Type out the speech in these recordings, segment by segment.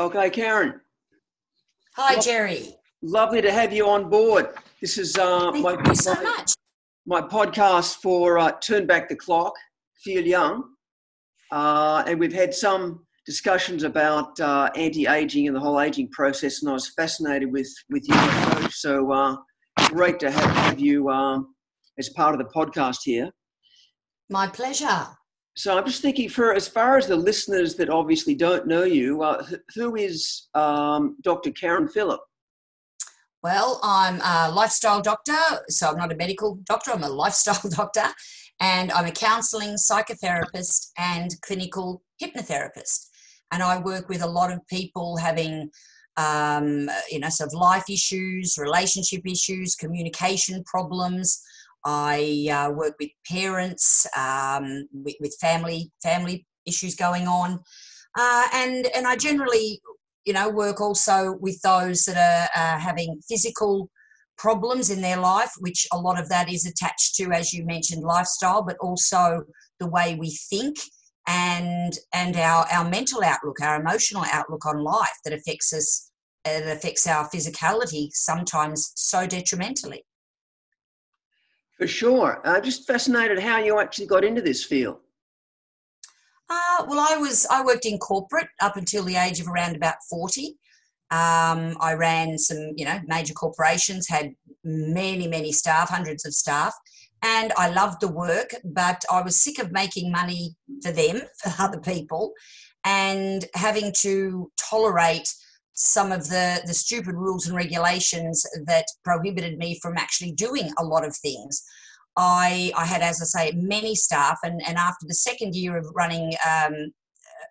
Okay, Karen. Hi, Jerry. Lovely to have you on board. This is uh, Thank my, you so much. my podcast for uh, Turn Back the Clock, Feel Young. Uh, and we've had some discussions about uh, anti-aging and the whole aging process, and I was fascinated with with you, coach. So uh, great to have, have you um, as part of the podcast here. My pleasure. So I'm just thinking, for as far as the listeners that obviously don't know you, uh, who is um, Dr. Karen Phillip? Well, I'm a lifestyle doctor, so I'm not a medical doctor, I'm a lifestyle doctor, and I'm a counseling psychotherapist and clinical hypnotherapist. And I work with a lot of people having, um, you know, sort of life issues, relationship issues, communication problems. I uh, work with parents, um, with, with family family issues going on, uh, and and I generally you know, work also with those that are uh, having physical problems in their life, which a lot of that is attached to, as you mentioned, lifestyle, but also the way we think and and our our mental outlook, our emotional outlook on life that affects us, It affects our physicality sometimes so detrimentally. For sure. I'm just fascinated how you actually got into this field. Uh, well, I was I worked in corporate up until the age of around about forty. Um, I ran some, you know, major corporations, had many, many staff, hundreds of staff, and I loved the work. But I was sick of making money for them, for other people, and having to tolerate some of the the stupid rules and regulations that prohibited me from actually doing a lot of things. I, I had, as I say, many staff, and, and after the second year of running um,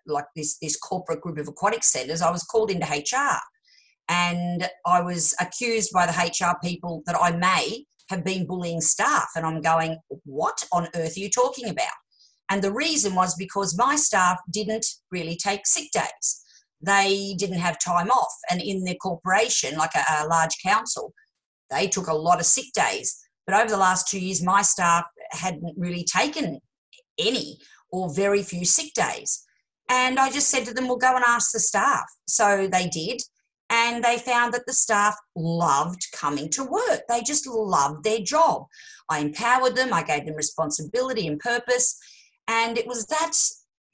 like this, this corporate group of aquatic centres, I was called into HR. And I was accused by the HR people that I may have been bullying staff. And I'm going, what on earth are you talking about? And the reason was because my staff didn't really take sick days. They didn't have time off. And in their corporation, like a, a large council, they took a lot of sick days. But over the last two years, my staff hadn't really taken any or very few sick days. And I just said to them, well, go and ask the staff. So they did. And they found that the staff loved coming to work. They just loved their job. I empowered them, I gave them responsibility and purpose. And it was that.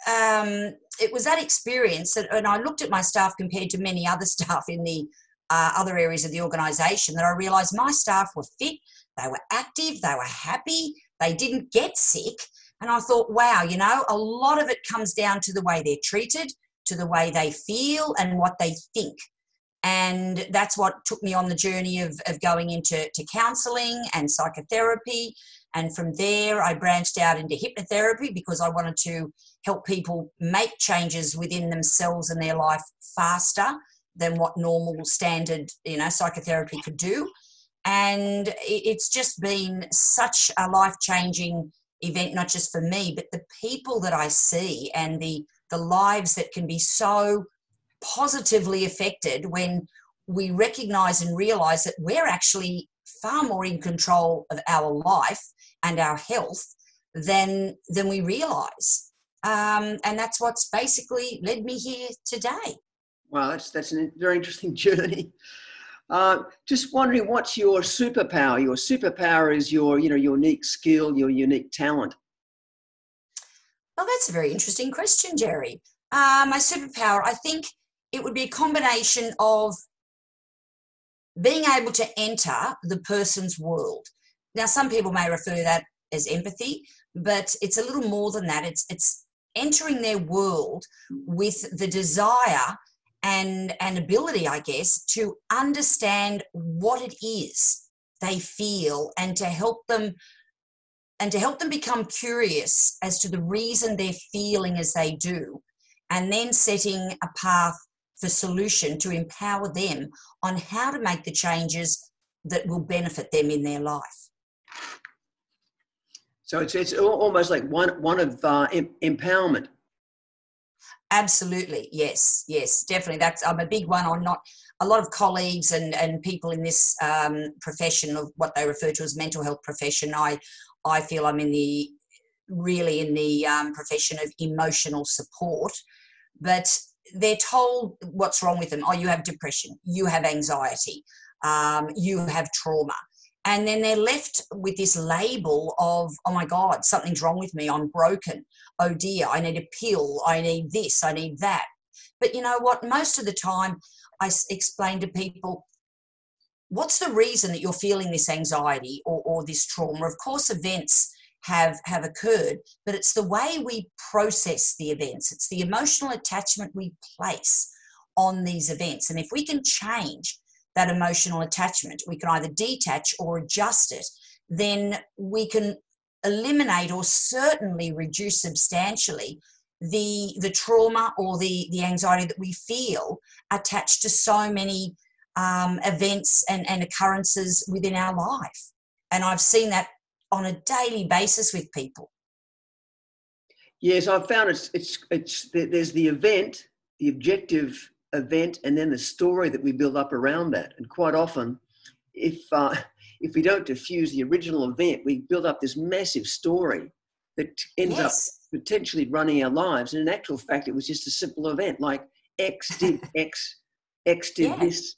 Um, it was that experience that, and I looked at my staff compared to many other staff in the uh, other areas of the organisation, that I realised my staff were fit, they were active, they were happy, they didn't get sick. And I thought, wow, you know, a lot of it comes down to the way they're treated, to the way they feel, and what they think. And that's what took me on the journey of, of going into to counseling and psychotherapy. And from there, I branched out into hypnotherapy because I wanted to help people make changes within themselves and their life faster than what normal standard, you know, psychotherapy could do. And it's just been such a life changing event not just for me but the people that i see and the the lives that can be so positively affected when we recognize and realize that we're actually far more in control of our life and our health than than we realize um, and that's what's basically led me here today Wow, that's that's a very interesting journey. Uh, just wondering, what's your superpower? Your superpower is your, you know, unique skill, your unique talent. Well, that's a very interesting question, Jerry. Uh, my superpower, I think it would be a combination of being able to enter the person's world. Now, some people may refer that as empathy, but it's a little more than that. It's it's entering their world with the desire and an ability, I guess, to understand what it is they feel and to help them and to help them become curious as to the reason they're feeling as they do and then setting a path for solution to empower them on how to make the changes that will benefit them in their life So it's it's almost like one one of uh, empowerment. Absolutely, yes, yes, definitely. That's I'm a big one on not a lot of colleagues and and people in this um, profession of what they refer to as mental health profession. I I feel I'm in the really in the um, profession of emotional support, but they're told what's wrong with them. Oh, you have depression, you have anxiety, um, you have trauma. And then they're left with this label of, oh my God, something's wrong with me. I'm broken. Oh dear, I need a pill. I need this. I need that. But you know what? Most of the time, I explain to people, what's the reason that you're feeling this anxiety or, or this trauma? Of course, events have have occurred but it's the way we process the events it's the emotional attachment we place on these events and if we can change that emotional attachment. We can either detach or adjust it. Then we can eliminate or certainly reduce substantially the the trauma or the the anxiety that we feel attached to so many um, events and, and occurrences within our life. And i've seen that on a daily basis with people. Yes, I've found it's it's it's there's the event, the objective event, and then the story that we build up around that. And quite often, if uh, if we don't diffuse the original event, we build up this massive story that ends yes. up potentially running our lives. And in actual fact, it was just a simple event like X did X, X did yeah. this,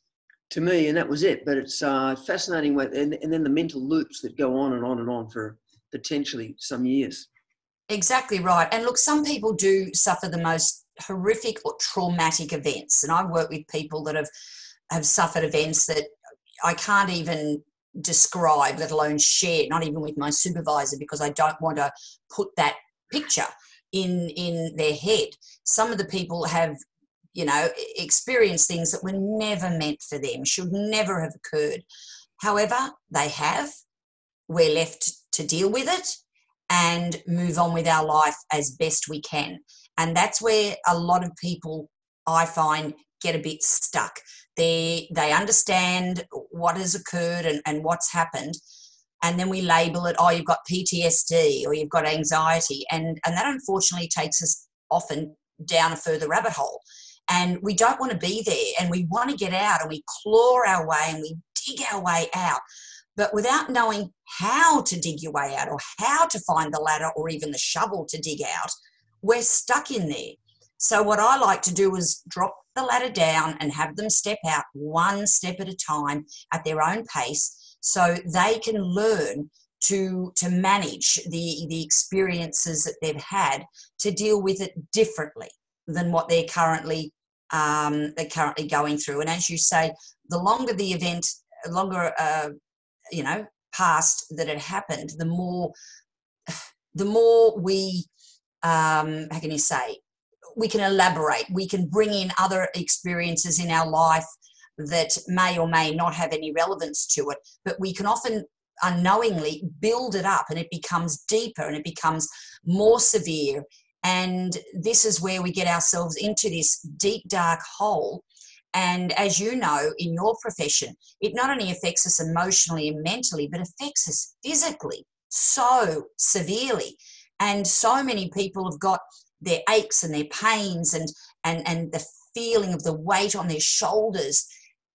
to me, and that was it. But it's uh, fascinating, way, and, and then the mental loops that go on and on and on for potentially some years. Exactly right. And look, some people do suffer the most horrific or traumatic events, and I work with people that have have suffered events that I can't even describe, let alone share, not even with my supervisor, because I don't want to put that picture in in their head. Some of the people have you know, experience things that were never meant for them, should never have occurred. However, they have. We're left to deal with it and move on with our life as best we can. And that's where a lot of people, I find, get a bit stuck. They they understand what has occurred and, and what's happened. And then we label it, oh, you've got PTSD or you've got anxiety. And and that unfortunately takes us often down a further rabbit hole and we don't want to be there and we want to get out and we claw our way and we dig our way out but without knowing how to dig your way out or how to find the ladder or even the shovel to dig out we're stuck in there so what i like to do is drop the ladder down and have them step out one step at a time at their own pace so they can learn to to manage the the experiences that they've had to deal with it differently than what they're currently um, they're currently going through. And as you say, the longer the event, longer uh, you know past that it happened, the more the more we um, how can you say we can elaborate. We can bring in other experiences in our life that may or may not have any relevance to it, but we can often unknowingly build it up and it becomes deeper and it becomes more severe and this is where we get ourselves into this deep, dark hole. And as you know, in your profession, it not only affects us emotionally and mentally, but affects us physically so severely. And so many people have got their aches and their pains and, and, and the feeling of the weight on their shoulders.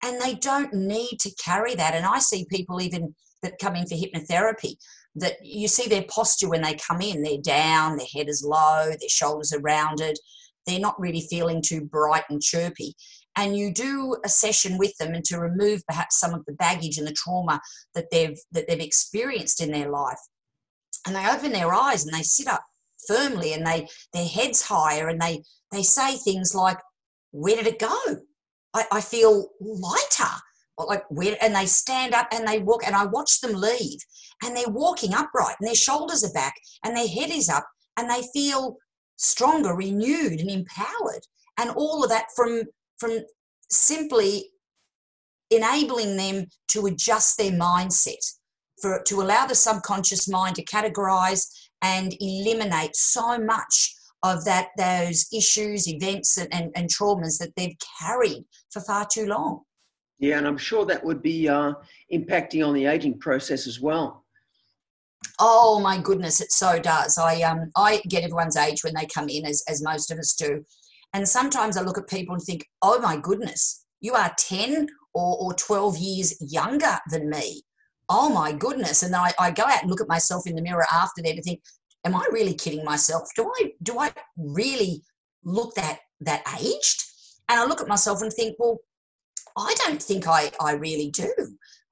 And they don't need to carry that. And I see people even that come in for hypnotherapy that you see their posture when they come in. They're down, their head is low, their shoulders are rounded, they're not really feeling too bright and chirpy. And you do a session with them and to remove perhaps some of the baggage and the trauma that they've that they've experienced in their life. And they open their eyes and they sit up firmly and they their heads higher and they they say things like, Where did it go? I, I feel lighter like where and they stand up and they walk and I watch them leave and they're walking upright and their shoulders are back and their head is up and they feel stronger, renewed and empowered. And all of that from from simply enabling them to adjust their mindset for to allow the subconscious mind to categorize and eliminate so much of that those issues events and, and, and traumas that they've carried for far too long yeah, and I'm sure that would be uh, impacting on the aging process as well. Oh my goodness, it so does. I um I get everyone's age when they come in, as as most of us do, and sometimes I look at people and think, oh my goodness, you are ten or or twelve years younger than me. Oh my goodness, and then I, I go out and look at myself in the mirror after that to think, am I really kidding myself? Do I do I really look that that aged? And I look at myself and think, well, I don't think I, I really do.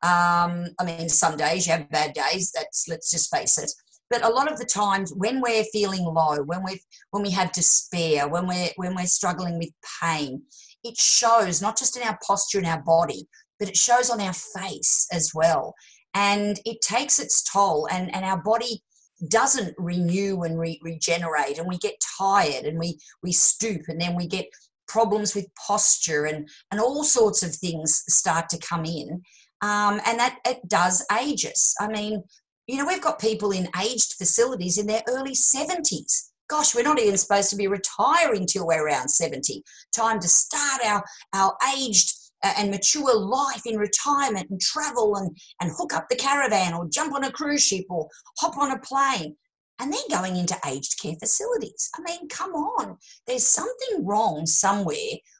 Um, I mean, some days you have bad days. That's let's just face it. But a lot of the times when we're feeling low, when we when we have despair, when we're when we're struggling with pain, it shows not just in our posture in our body, but it shows on our face as well. And it takes its toll, and, and our body doesn't renew and re- regenerate, and we get tired and we, we stoop, and then we get problems with posture, and, and all sorts of things start to come in. Um, and that it does age us. I mean, you know, we've got people in aged facilities in their early 70s gosh, we're not even supposed to be retiring till we're around 70. Time to start our, our aged uh, and mature life in retirement and travel and, and hook up the caravan or jump on a cruise ship or hop on a plane. And then going into aged care facilities. I mean, come on. There's something wrong somewhere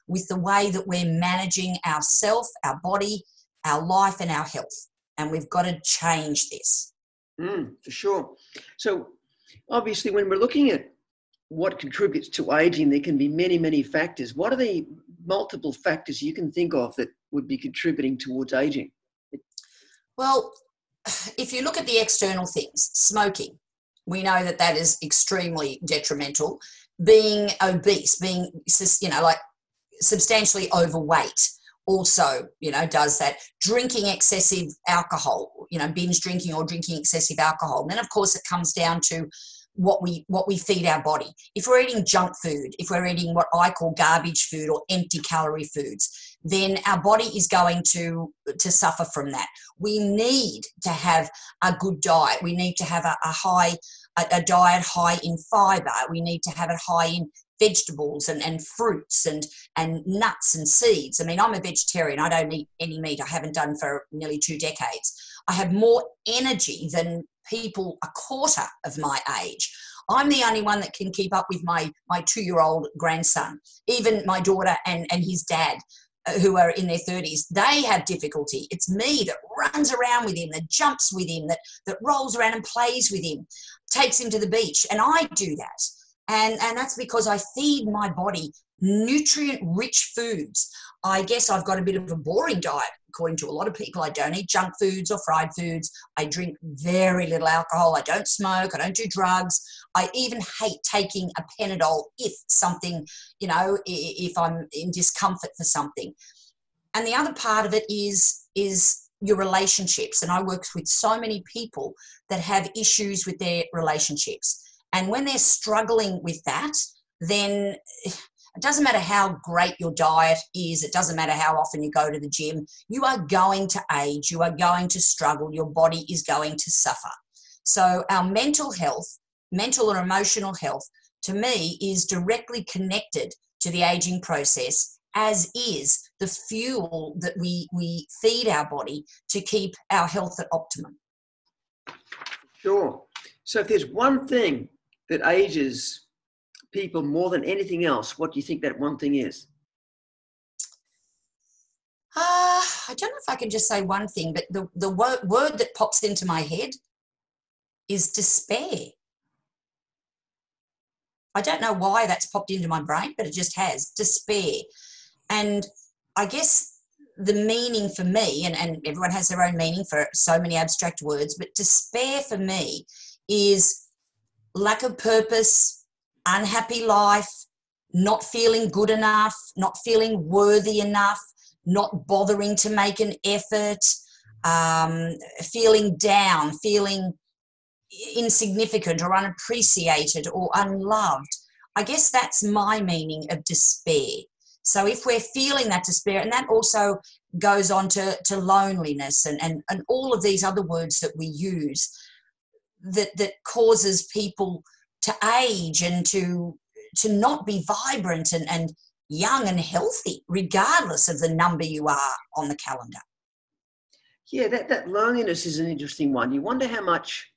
with the way that we're managing ourself, our body, our life, and our health. And we've got to change this. Mm, for sure. So, obviously, when we're looking at what contributes to aging, there can be many, many factors. What are the multiple factors you can think of that would be contributing towards aging? Well, if you look at the external things, smoking, we know that that is extremely detrimental. Being obese, being, you know, like substantially overweight also, you know, does that. Drinking excessive alcohol, you know, binge drinking or drinking excessive alcohol. And then, of course, it comes down to what we what we feed our body. If we're eating junk food, if we're eating what I call garbage food or empty calorie foods, then our body is going to to suffer from that. We need to have a good diet. We need to have a, a high a, a diet high in fiber. We need to have it high in vegetables and, and fruits and, and nuts and seeds. I mean, I'm a vegetarian. I don't eat any meat. I haven't done for nearly two decades. I have more energy than people a quarter of my age. I'm the only one that can keep up with my, my two year old grandson. Even my daughter and, and his dad, uh, who are in their 30s, they have difficulty. It's me that runs around with him, that jumps with him, that, that rolls around and plays with him, takes him to the beach. And I do that. And, and that's because I feed my body nutrient rich foods. I guess I've got a bit of a boring diet, according to a lot of people. I don't eat junk foods or fried foods. I drink very little alcohol. I don't smoke. I don't do drugs. I even hate taking a Panadol if something, you know, if I'm in discomfort for something. And the other part of it is, is your relationships. And I work with so many people that have issues with their relationships. And when they're struggling with that, then it doesn't matter how great your diet is, it doesn't matter how often you go to the gym, you are going to age, you are going to struggle, your body is going to suffer. So, our mental health, mental and emotional health, to me, is directly connected to the aging process, as is the fuel that we, we feed our body to keep our health at optimum. Sure. So, if there's one thing that ages people more than anything else, what do you think that one thing is? Uh, I don't know if I can just say one thing, but the, the word, word that pops into my head is despair. I don't know why that's popped into my brain, but it just has despair. And I guess the meaning for me, and, and everyone has their own meaning for so many abstract words, but despair for me is lack of purpose, unhappy life, not feeling good enough, not feeling worthy enough, not bothering to make an effort, um, feeling down, feeling insignificant or unappreciated or unloved. I guess that's my meaning of despair. So if we're feeling that despair, and that also goes on to, to loneliness and, and, and all of these other words that we use that, that causes people to age and to to not be vibrant and, and young and healthy, regardless of the number you are on the calendar. Yeah, that, that loneliness is an interesting one. You wonder how much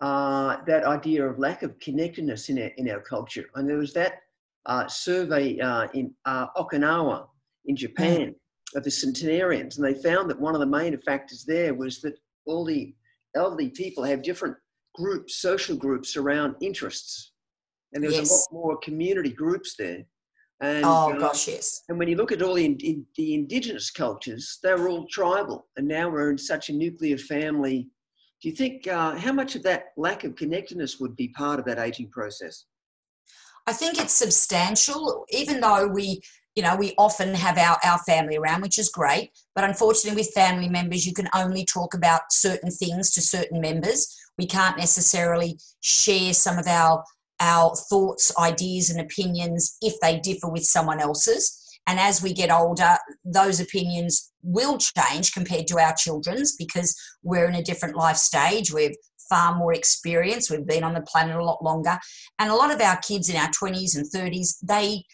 uh, that idea of lack of connectedness in our, in our culture. And there was that uh, survey uh, in uh, Okinawa in Japan mm. of the centenarians, and they found that one of the main factors there was that all the elderly people have different groups, social groups around interests. And there's yes. a lot more community groups there. And, oh uh, gosh, yes. And when you look at all the, in, the indigenous cultures, they were all tribal, and now we're in such a nuclear family. Do you think uh, how much of that lack of connectedness would be part of that aging process? I think it's substantial, even though we, you know, we often have our, our family around, which is great. But unfortunately, with family members, you can only talk about certain things to certain members. We can't necessarily share some of our our thoughts, ideas, and opinions if they differ with someone else's. And as we get older, those opinions will change compared to our children's because we're in a different life stage. We've far more experience. We've been on the planet a lot longer. And a lot of our kids in our 20s and 30s, they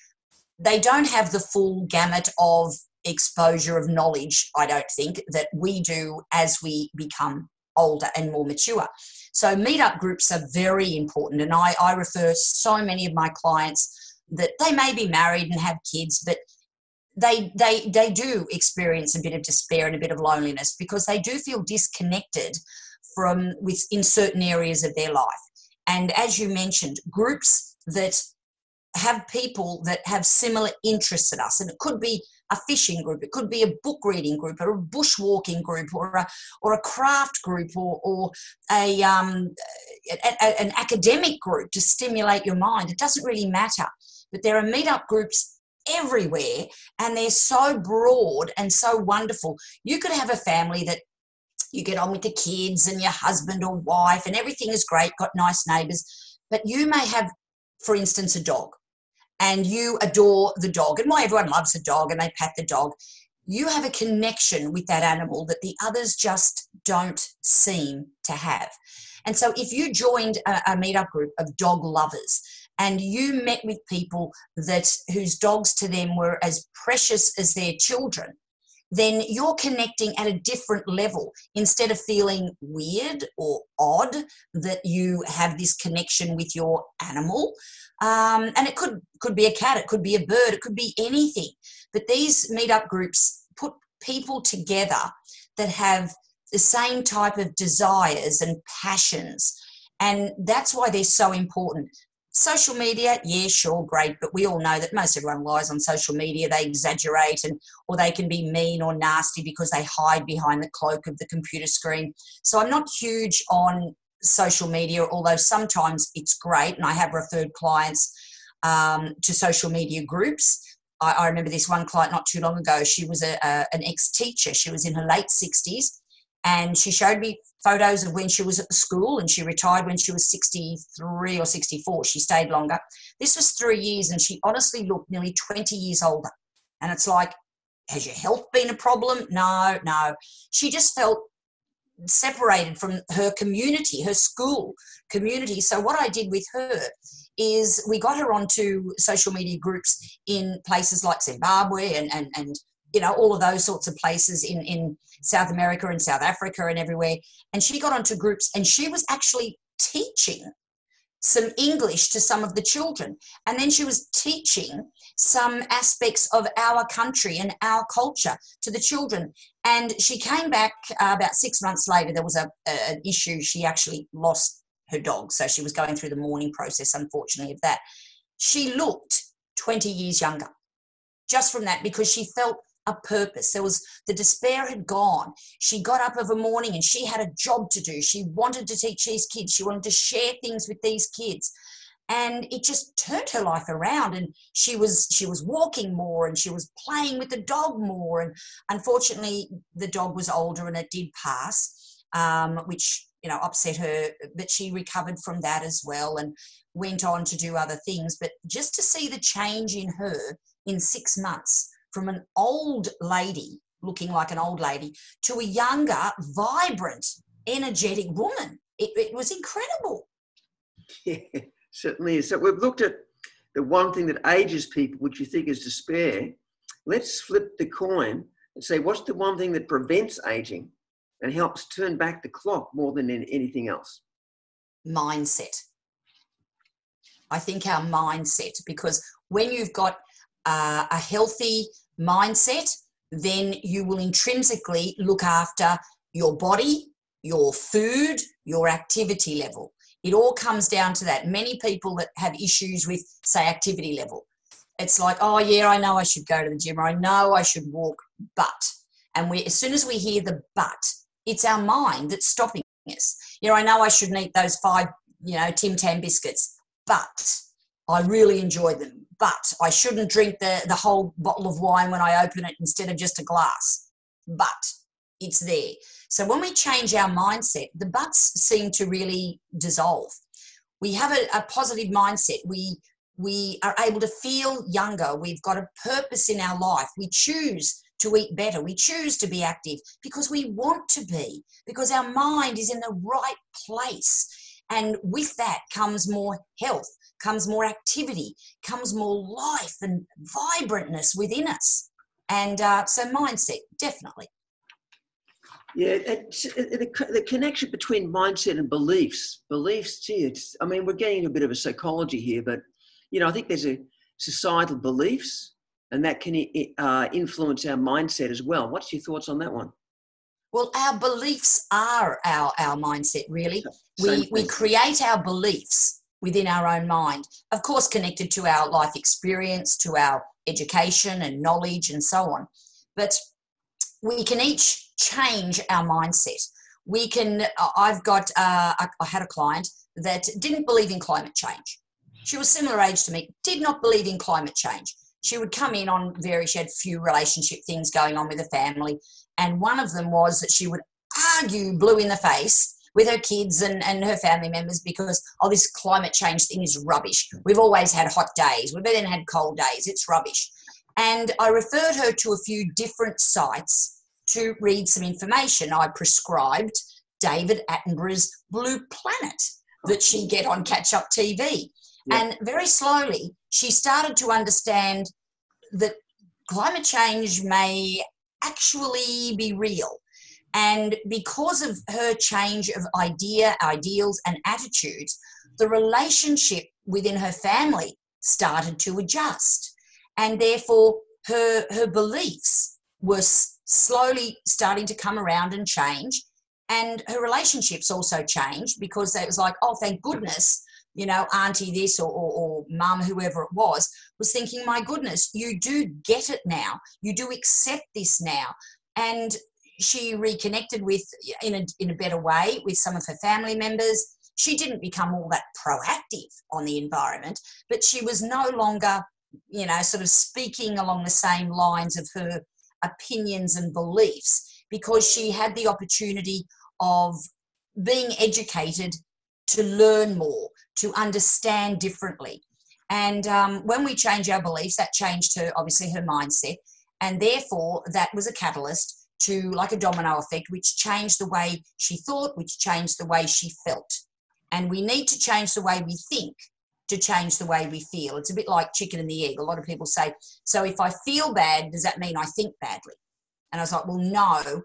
they don't have the full gamut of exposure of knowledge, I don't think, that we do as we become older and more mature. So meetup groups are very important. And I, I refer so many of my clients that they may be married and have kids, but they they they do experience a bit of despair and a bit of loneliness because they do feel disconnected from with in certain areas of their life. And as you mentioned, groups that have people that have similar interests in us, and it could be a fishing group, it could be a book reading group, or a bushwalking group, or a or a craft group, or or a, um, a, a an academic group to stimulate your mind. It doesn't really matter, but there are meetup groups everywhere, and they're so broad and so wonderful. You could have a family that you get on with the kids and your husband or wife, and everything is great, got nice neighbors. But you may have, for instance, a dog and you adore the dog, and why everyone loves a dog and they pat the dog, you have a connection with that animal that the others just don't seem to have. And so, if you joined a, a meetup group of dog lovers and you met with people that whose dogs to them were as precious as their children, then you're connecting at a different level instead of feeling weird or odd that you have this connection with your animal um, and it could could be a cat, it could be a bird, it could be anything. But these meetup groups put people together that have the same type of desires and passions, and that's why they're so important. Social media, yeah, sure, great, but we all know that most everyone lies on social media. They exaggerate and or they can be mean or nasty because they hide behind the cloak of the computer screen. So I'm not huge on social media, although sometimes it's great. And I have referred clients um, to social media groups. I, I, remember this one client not too long ago. She was a, a, an ex teacher, she was in her late 60s. And she showed me photos of when she was at the school and she retired when she was 63 or 64. She stayed longer. This was three years and she honestly looked nearly 20 years older. And it's like, has your health been a problem? No, no. She just felt separated from her community, her school community. So, what I did with her is we got her onto social media groups in places like Zimbabwe and, and, and you know, all of those sorts of places in, in South America and South Africa and everywhere. And she got onto groups and she was actually teaching some English to some of the children. And then she was teaching some aspects of our country and our culture to the children. And she came back uh, about six months later. There was a, a, an issue. She actually lost her dog. So she was going through the mourning process, unfortunately, of that. She looked 20 years younger just from that because she felt a purpose. There was the despair had gone. She got up of a morning and she had a job to do. She wanted to teach these kids. She wanted to share things with these kids. And it just turned her life around and she was she was walking more and she was playing with the dog more. And unfortunately the dog was older and it did pass, um, which you know upset her, but she recovered from that as well and went on to do other things. But just to see the change in her in six months from an old lady looking like an old lady to a younger, vibrant, energetic woman. It, it was incredible. Yeah, certainly is. So we've looked at the one thing that ages people, which you think is despair. Let's flip the coin and say, what's the one thing that prevents aging and helps turn back the clock more than anything else? Mindset. I think our mindset, because when you've got uh, a healthy mindset, then you will intrinsically look after your body, your food, your activity level. It all comes down to that. Many people that have issues with, say, activity level, it's like, oh yeah, I know I should go to the gym, or I know I should walk, but. And we, as soon as we hear the but, it's our mind that's stopping us. You know, I know I shouldn't eat those five, you know, Tim Tam biscuits, but I really enjoy them. But I shouldn't drink the, the whole bottle of wine when I open it instead of just a glass. But it's there. So when we change our mindset, the buts seem to really dissolve. We have a, a positive mindset. We we are able to feel younger. We've got a purpose in our life. We choose to eat better. We choose to be active because we want to be, because our mind is in the right place. And with that comes more health, comes more activity, comes more life and vibrantness within us. And uh, so, mindset, definitely. Yeah, the, the connection between mindset and beliefs. Beliefs, gee, it's, I mean, we're getting a bit of a psychology here, but, you know, I think there's a societal beliefs and that can uh, influence our mindset as well. What's your thoughts on that one? Well, our beliefs are our, our mindset, really. we, we create our beliefs within our own mind, of course, connected to our life experience, to our education and knowledge, and so on. But we can each change our mindset. We can, uh, I've got, uh, I had a client that didn't believe in climate change. She was similar age to me, did not believe in climate change. She would come in on very, she had few relationship things going on with her family. And one of them was that she would argue blue in the face with her kids and, and her family members because, oh, this climate change thing is rubbish. We've always had hot days. We've then had cold days. It's rubbish. And I referred her to a few different sites to read some information. I prescribed David Attenborough's Blue Planet that she get on Catch Up TV. And very slowly, she started to understand that climate change may actually be real. And because of her change of idea, ideals, and attitudes, the relationship within her family started to adjust. And therefore, her, her beliefs were slowly starting to come around and change. And her relationships also changed because it was like, oh, thank goodness, you know, auntie this or, or, or mum, whoever it was, was thinking, my goodness, you do get it now. You do accept this now. And she reconnected with, in a, in a better way, with some of her family members. She didn't become all that proactive on the environment, but she was no longer, you know, sort of speaking along the same lines of her opinions and beliefs because she had the opportunity of being educated to learn more, to understand differently. And um, when we change our beliefs, that changed her, obviously, her mindset. And therefore, that was a catalyst to, like a domino effect, which changed the way she thought, which changed the way she felt. And we need to change the way we think to change the way we feel. It's a bit like chicken and the egg. A lot of people say, so if I feel bad, does that mean I think badly? And I was like, well, no,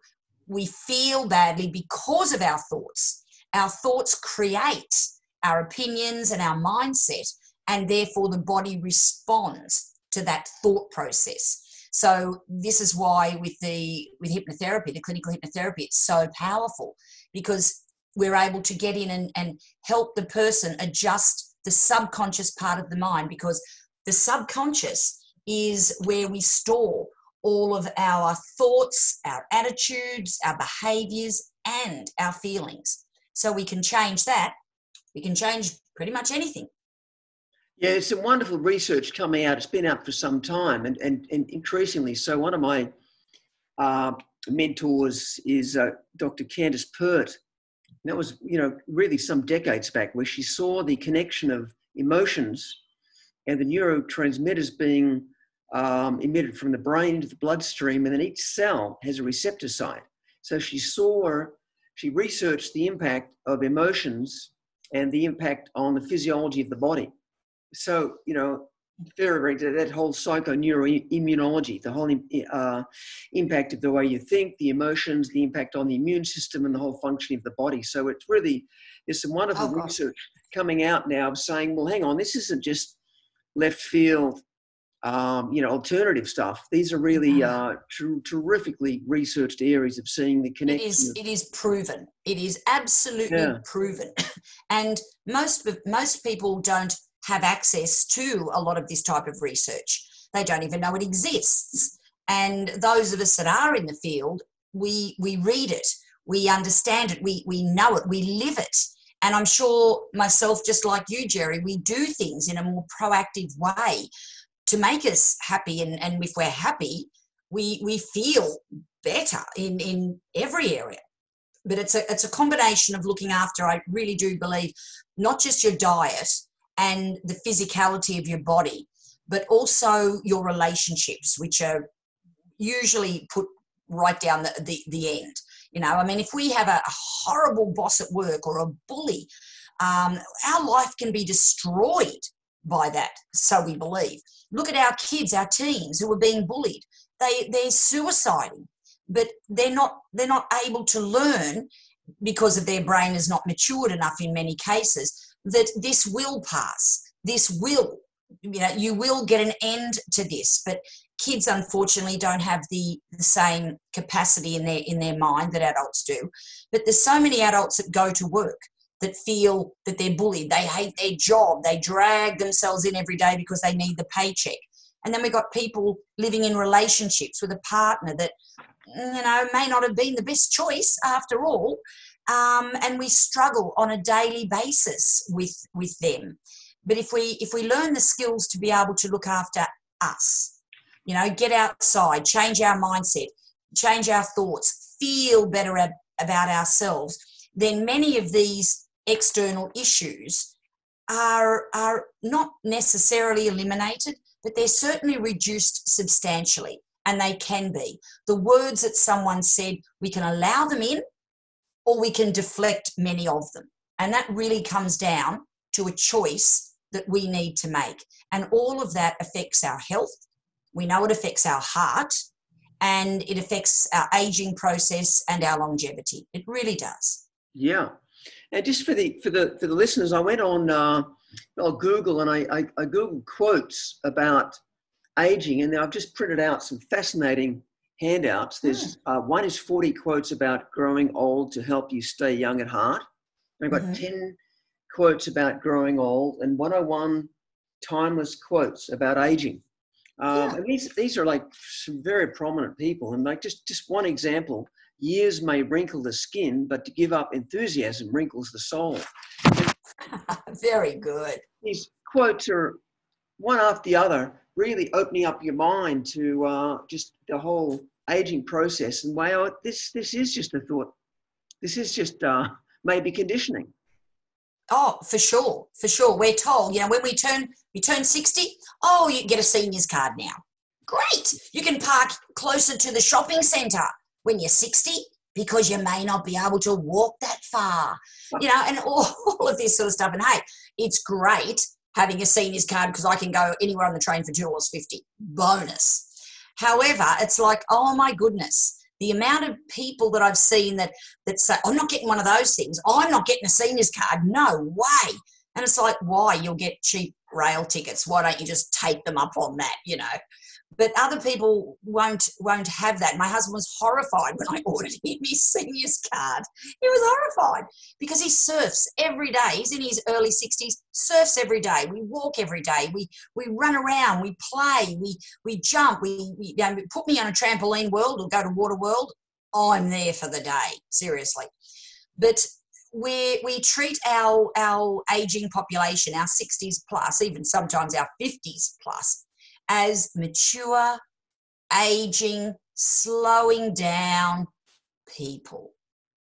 we feel badly because of our thoughts. Our thoughts create our opinions and our mindset, and therefore the body responds to that thought process. So this is why with the with hypnotherapy, the clinical hypnotherapy, it's so powerful because we're able to get in and, and help the person adjust the subconscious part of the mind because the subconscious is where we store all of our thoughts, our attitudes, our behaviors, and our feelings. So we can change that. We can change pretty much anything. Yeah, it's some wonderful research coming out. It's been out for some time and, and, and increasingly so. One of my uh, mentors is uh, Dr. Candace Pert. And that was, you know, really some decades back where she saw the connection of emotions and the neurotransmitters being um, emitted from the brain into the bloodstream, and then each cell has a receptor site. So she saw, she researched the impact of emotions and the impact on the physiology of the body so you know very very that whole psychoneuroimmunology the whole uh, impact of the way you think the emotions the impact on the immune system and the whole functioning of the body. So it's really there's some wonderful oh, research coming out now of saying well hang on this isn't just left field um, you know alternative stuff. These are really mm-hmm. uh, ter- terrifically researched areas of seeing the connection it is, it is proven. It is absolutely yeah. proven. And most most people don't have access to a lot of this type of research. They don't even know it exists. And those of us that are in the field, we, we read it, we understand it, we, we know it, we live it. And I'm sure myself, just like you, Jerry, we do things in a more proactive way to make us happy. And, and if we're happy, we, we feel better in, in every area. But it's a, it's a combination of looking after, I really do believe, not just your diet and the physicality of your body, but also your relationships, which are usually put right down the, the, the end. You know, I mean, if we have a, horrible boss at work or a bully, um, our life can be destroyed by that, so we believe. Look at our kids, our teens who are being bullied. They they're suiciding, but they're not they're not able to learn because of their brain is not matured enough in many cases that this will pass. This will, you know, you will get an end to this. But kids unfortunately don't have the, the same capacity in their in their mind that adults do. But there's so many adults that go to work that feel that they're bullied. They hate their job. They drag themselves in every day because they need the paycheck. And then we've got people living in relationships with a partner that, you know, may not have been the best choice after all. Um, and we struggle on a daily basis with with them. But if we if we learn the skills to be able to look after us, you know, get outside, change our mindset, change our thoughts, feel better ab- about ourselves, then many of these external issues are, are not necessarily eliminated, but they're certainly reduced substantially, and they can be. The words that someone said, we can allow them in or we can deflect many of them. And that really comes down to a choice that we need to make. And all of that affects our health. We know it affects our heart and it affects our aging process and our longevity. It really does. Yeah. And just for the for the for the listeners, I went on uh, on Google and I, I, I Googled quotes about aging, and I've just printed out some fascinating handouts. There's hmm. uh, one is 40 quotes about growing old to help you stay young at heart. I've got mm-hmm. 10 quotes about growing old and 101 timeless quotes about aging. Um, yeah. And these, these are like some very prominent people. And like just, just one example, years may wrinkle the skin, but to give up enthusiasm wrinkles the soul. very good. These quotes are one after the other, really opening up your mind to uh, just the whole aging process and wow, this this is just a thought. This is just uh, maybe conditioning. Oh, for sure, for sure. We're told, you know, when we turn we turn sixty, oh, you get a seniors card now. Great, you can park closer to the shopping centre when you're sixty because you may not be able to walk that far, you know, and all, all of this sort of stuff. And hey, it's great having a seniors card because I can go anywhere on the train for two dollars fifty. Bonus. However, it's like, oh my goodness, the amount of people that I've seen that that say, I'm not getting one of those things. I'm not getting a seniors card. No way. And it's like, why? You'll get cheap rail tickets. Why don't you just take them up on that? You know but other people won't won't have that. My husband was horrified when I ordered him his seniors card. He was horrified because he surfs every day. He's in his early sixties, surfs every day. We walk every day. We we run around. We play. We we jump. We, we you know, put me on a trampoline world or go to water world. I'm there for the day. Seriously, but we we treat our our aging population, our 60s plus, even sometimes our 50s plus, as mature, aging, slowing down people.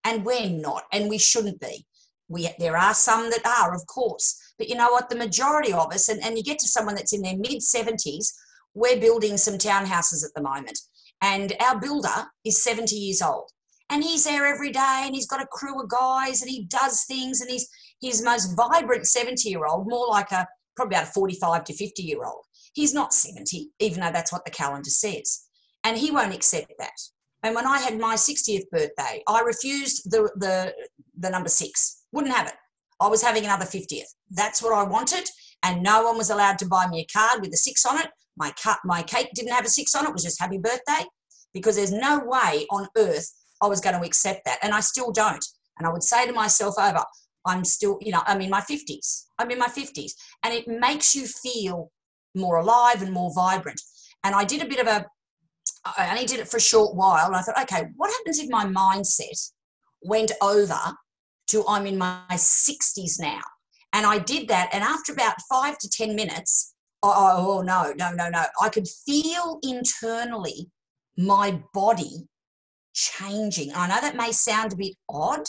And we're not, and we shouldn't be. We, there are some that are, of course. But you know what? The majority of us, and, and you get to someone that's in their mid 70s, we're building some townhouses at the moment. And our builder is 70 years old. And he's there every day and he's got a crew of guys and he does things and he's his most vibrant 70 year old, more like a probably about a 45 to 50 year old. He's not 70, even though that's what the calendar says. And he won't accept that. And when I had my 60th birthday, I refused the, the, the number six, wouldn't have it. I was having another 50th. That's what I wanted. And no one was allowed to buy me a card with a six on it. My, cut, my cake didn't have a six on it, it was just happy birthday. Because there's no way on earth I was going to accept that. And I still don't. And I would say to myself over, I'm still, you know, I'm in my 50s. I'm in my 50s. And it makes you feel more alive and more vibrant. And I did a bit of a, I only did it for a short while. And I thought, okay, what happens if my mindset went over to I'm in my 60s now? And I did that. And after about five to 10 minutes, oh, oh no, no, no, no. I could feel internally my body changing. I know that may sound a bit odd,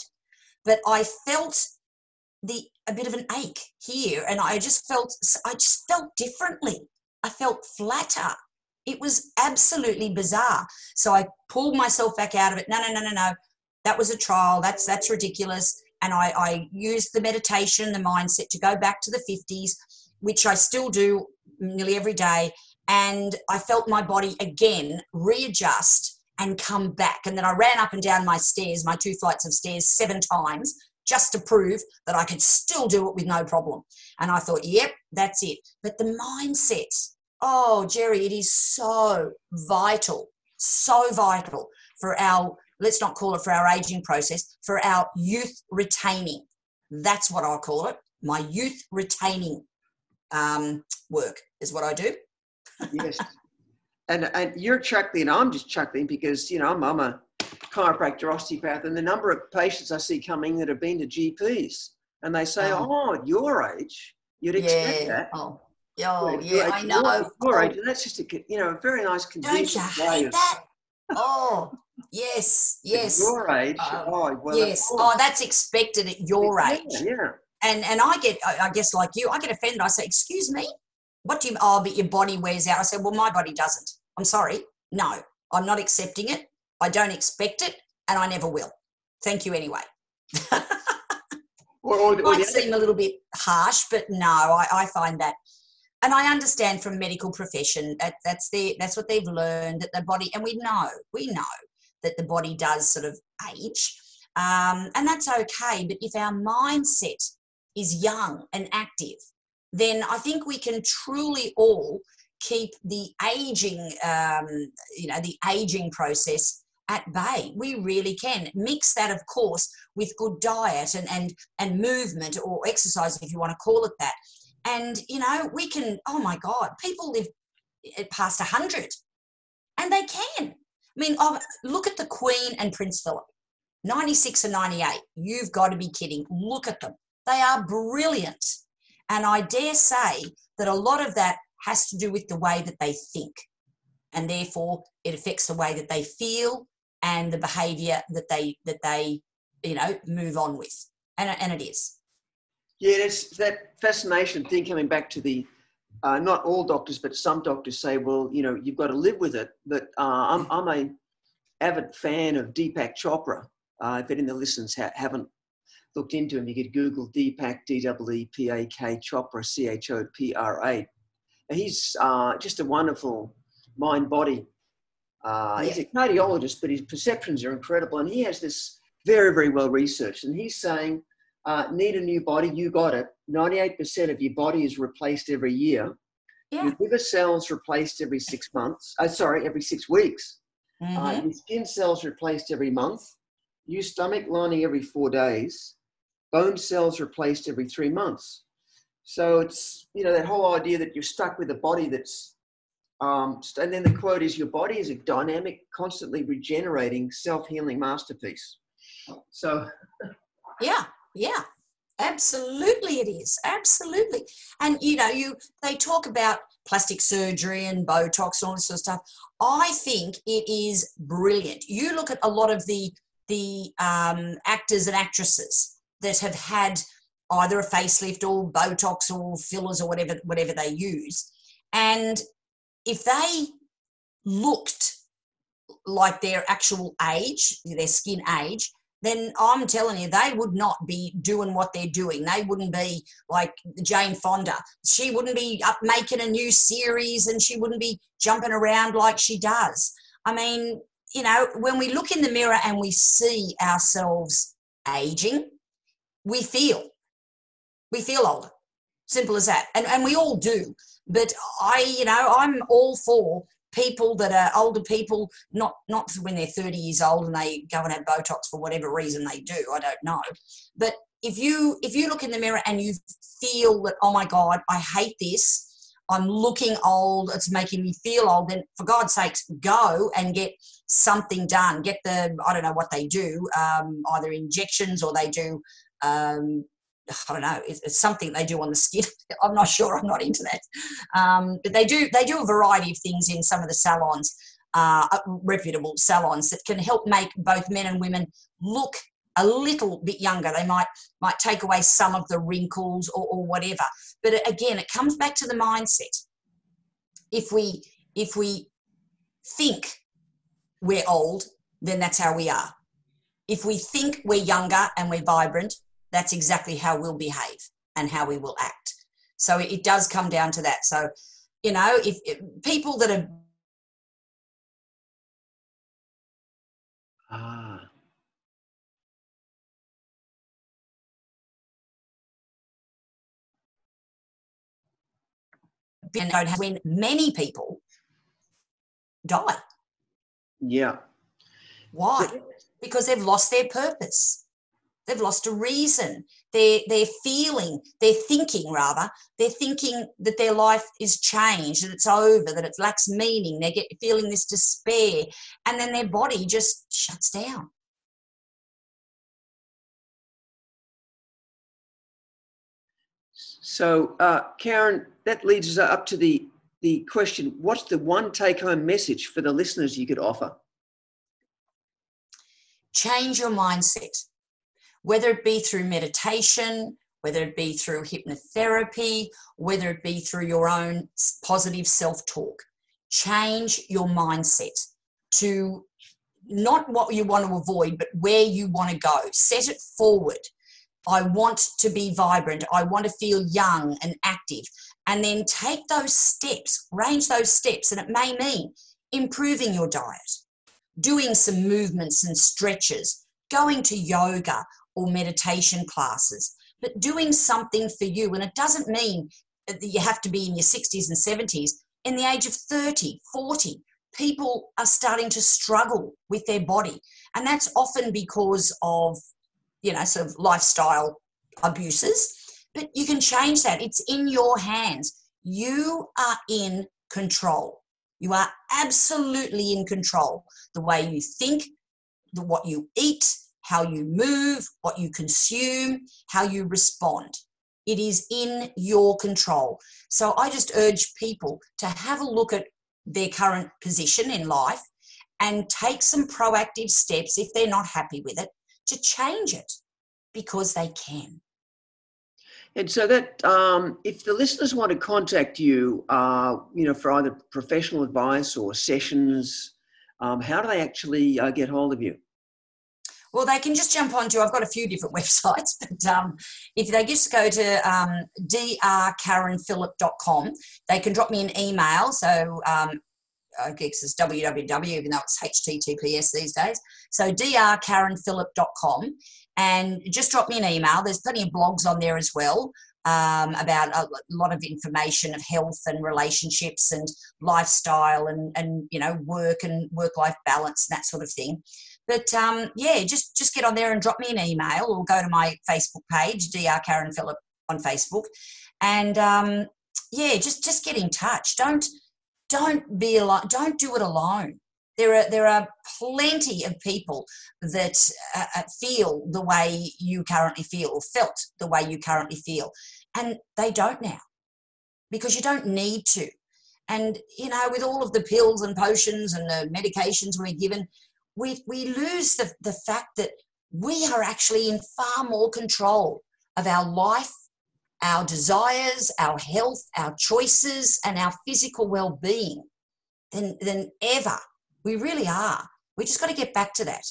but I felt the a bit of an ache here and I just felt I just felt differently. I felt flatter. It was absolutely bizarre. So I pulled myself back out of it. No, no, no, no, no. That was a trial. That's that's ridiculous. And I, I used the meditation, the mindset to go back to the 50s, which I still do nearly every day. And I felt my body again readjust and come back. And then I ran up and down my stairs, my two flights of stairs, seven times just to prove that I could still do it with no problem. And I thought, yep, that's it. But the mindset, oh, Jerry, it is so vital, so vital for our, let's not call it for our aging process, for our youth retaining. That's what I'll call it. My youth retaining um, work is what I do. yes. And, and you're chuckling, I'm just chuckling because, you know, I'm, I'm a chiropractor, osteopath, and the number of patients I see coming that have been to GPs, and they say, "Oh, oh at your age, you'd expect yeah. that." Oh, oh yeah, I know. Your, your age, and that's just a you know a very nice convenient Don't you hate that? oh, yes, yes. At your age, uh, oh, well, yes. Oh, that's expected at your yeah, age. Yeah. And and I get, I guess, like you, I get offended. I say, "Excuse me, what do you? Oh, but your body wears out." I say, "Well, my body doesn't. I'm sorry. No, I'm not accepting it. I don't expect it, and I never will. Thank you anyway. or, or, Might seem a little bit harsh, but no, I, I find that, and I understand from medical profession that that's their, that's what they've learned that the body, and we know we know that the body does sort of age, um, and that's okay. But if our mindset is young and active, then I think we can truly all keep the aging, um, you know, the aging process at bay. We really can. Mix that, of course, with good diet and, and, and movement or exercise, if you want to call it that. And, you know, we can, oh my God, people live eh, past 100 and they can. I mean, oh, look at the Queen and Prince Philip 96 and 98. You've got to be kidding. Look at them. They are brilliant. And I dare say that a lot of that has to do with the way that they think. And therefore, it affects the way that they feel and the behavior that they that they you know move on with. And, and it is. Yeah it's that fascination thing coming back to the uh, not all doctors but some doctors say well you know you've got to live with it. But uh, I'm, I'm a avid fan of deepak chopra. Uh, if any of the listeners ha- haven't looked into him you could google deepak d-w-e-p-a-k chopra c-h-o-p-r-a he's uh, just a wonderful mind body uh, yeah. He's a cardiologist, but his perceptions are incredible. And he has this very, very well researched. And he's saying, uh, need a new body, you got it. 98% of your body is replaced every year. Yeah. Your liver cells replaced every six months. Uh, sorry, every six weeks. Uh, mm-hmm. Uh, your skin cells replaced every month. New stomach lining every four days. Bone cells replaced every three months. So it's, you know, that whole idea that you're stuck with a body that's um, and then the quote is Your body is a dynamic, constantly regenerating, self healing masterpiece. So, yeah, yeah. Absolutely, it is. Absolutely. And you know, you they talk about plastic surgery and Botox and all this sort of stuff. I think it is brilliant. You look at a lot of the the um, actors and actresses that have had either a facelift or Botox or fillers or whatever whatever they use, and if they looked like their actual age, their skin age, then I'm telling you, they would not be doing what they're doing. They wouldn't be like Jane Fonda. She wouldn't be up making a new series and she wouldn't be jumping around like she does. I mean, you know, when we look in the mirror and we see ourselves aging, we feel. We feel older. Simple as that. And, and we all do. But I, you know, I'm all for people that are older people, not not when they're 30 years old and they go and have Botox for whatever reason they do. I don't know. But if you if you look in the mirror and you feel that oh my god i hate this i'm looking old it's making me feel old then for god's sakes go and get something done get the i don't know what they do um, either injections or they do um, I don't know. It's, something they do on the skin. I'm not sure. I'm not into that. Um, but they do. They do a variety of things in some of the salons, uh, uh reputable salons that can help make both men and women look a little bit younger. They might might take away some of the wrinkles or, or whatever. But again, it comes back to the mindset. If we if we think we're old, then that's how we are. If we think we're younger and we're vibrant, that's exactly how we'll behave and how we will act. So it does come down to that. So, you know, if, if people that are ah. when many people die. Yeah. Why? Because they've lost their purpose. They've lost a reason. They're, they're feeling, they're thinking rather, they're thinking that their life is changed, that it's over, that it lacks meaning. They get feeling this despair, and then their body just shuts down. So, uh, Karen, that leads us up to the, the question what's the one take home message for the listeners you could offer? Change your mindset whether it be through meditation, whether it be through hypnotherapy, whether it be through your own positive self talk. Change your mindset to not what you want to avoid, but where you want to go. Set it forward. I want to be vibrant. I want to feel young and active. And then take those steps, range those steps. And it may mean improving your diet, doing some movements and stretches, going to yoga or meditation classes, but doing something for you. And it doesn't mean that you have to be in your 60s and 70s. In the age of 30, 40, people are starting to struggle with their body. And that's often because of, you know, sort of lifestyle abuses. But you can change that. It's in your hands. You are in control. You are absolutely in control. The way you think, the, what you eat, how you move, what you consume, how you respond. It is in your control. So I just urge people to have a look at their current position in life and take some proactive steps if they're not happy with it to change it because they can. And so that um, if the listeners want to contact you, uh, you know, for either professional advice or sessions, um, how do they actually uh, get hold of you? Well, they can just jump onto, I've got a few different websites, but um, if they just go to um, drkarenphillip.com, they can drop me an email. So um, I guess it's www, even though it's HTTPS these days. So drkarenphillip.com and just drop me an email. There's plenty of blogs on there as well. Um, about a lot of information of health and relationships and lifestyle and, and you know work and work life balance and that sort of thing. But um, yeah, just just get on there and drop me an email or go to my Facebook page, Dr. Karen Phillip on Facebook, and um, yeah, just just get in touch. Don't don't be alone. Don't do it alone. There are there are plenty of people that uh, uh feel the way you currently feel, or felt the way you currently feel, and they don't now because you don't need to. And you know, with all of the pills and potions and the medications we're given, we, we lose the, the fact that we are actually in far more control of our life, our desires, our health, our choices, and our physical well being than, than ever. We really are. We just got to get back to that.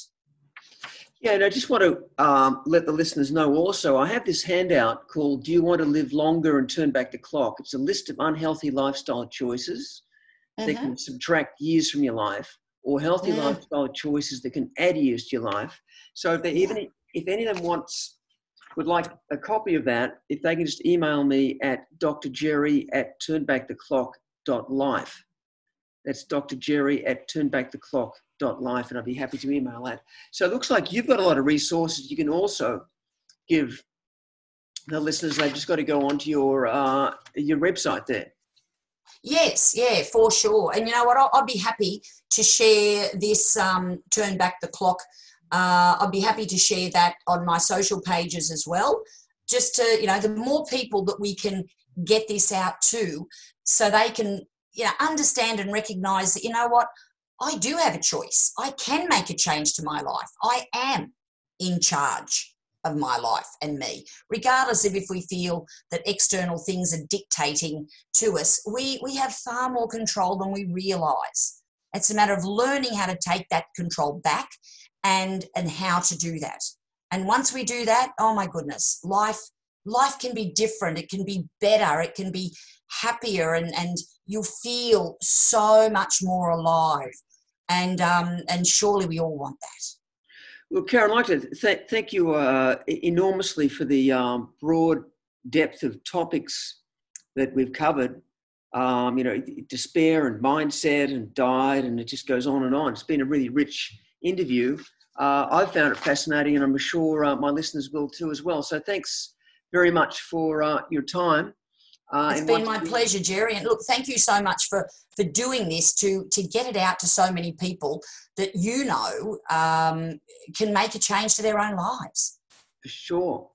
Yeah, and I just want to um, let the listeners know also I have this handout called Do You Want to Live Longer and Turn Back the Clock? It's a list of unhealthy lifestyle choices mm-hmm. that can subtract years from your life or healthy mm. lifestyle choices that can add years to your life. So if they even if any of them wants would like a copy of that, if they can just email me at drjerry at turnbacktheclock.life. That's Dr. Jerry at turnbacktheclock.life, and I'd be happy to email that. So it looks like you've got a lot of resources. You can also give the listeners, they've just got to go onto your uh, your website there. Yes, yeah, for sure. And you know what? I'll, I'll be happy to share this um, Turn Back the Clock. Uh, I'll be happy to share that on my social pages as well. Just to, you know, the more people that we can get this out to, so they can, you know, understand and recognize that, you know what? I do have a choice. I can make a change to my life. I am in charge of my life and me. Regardless of if we feel that external things are dictating to us we we have far more control than we realize. It's a matter of learning how to take that control back and and how to do that. And once we do that oh my goodness life life can be different. It can be better. It can be happier and and you'll feel so much more alive. And um and surely we all want that well, Karen, I'd like to th- thank you uh, enormously for the um, broad depth of topics that we've covered. Um, you know, despair and mindset and diet, and it just goes on and on. It's been a really rich interview. Uh, I've found it fascinating, and I'm sure uh, my listeners will too as well. So, thanks very much for uh, your time. Uh, it's been my pleasure, Jerry. And look, thank you so much for for doing this to to get it out to so many people that you know um, can make a change to their own lives. For sure.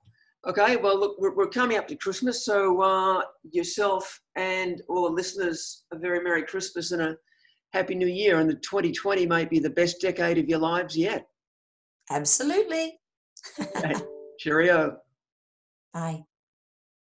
Okay. Well, look, we're, we're coming up to Christmas, so uh, yourself and all the listeners a very merry Christmas and a happy New Year. And the 2020 might be the best decade of your lives yet. Absolutely. okay. Cheerio. Bye.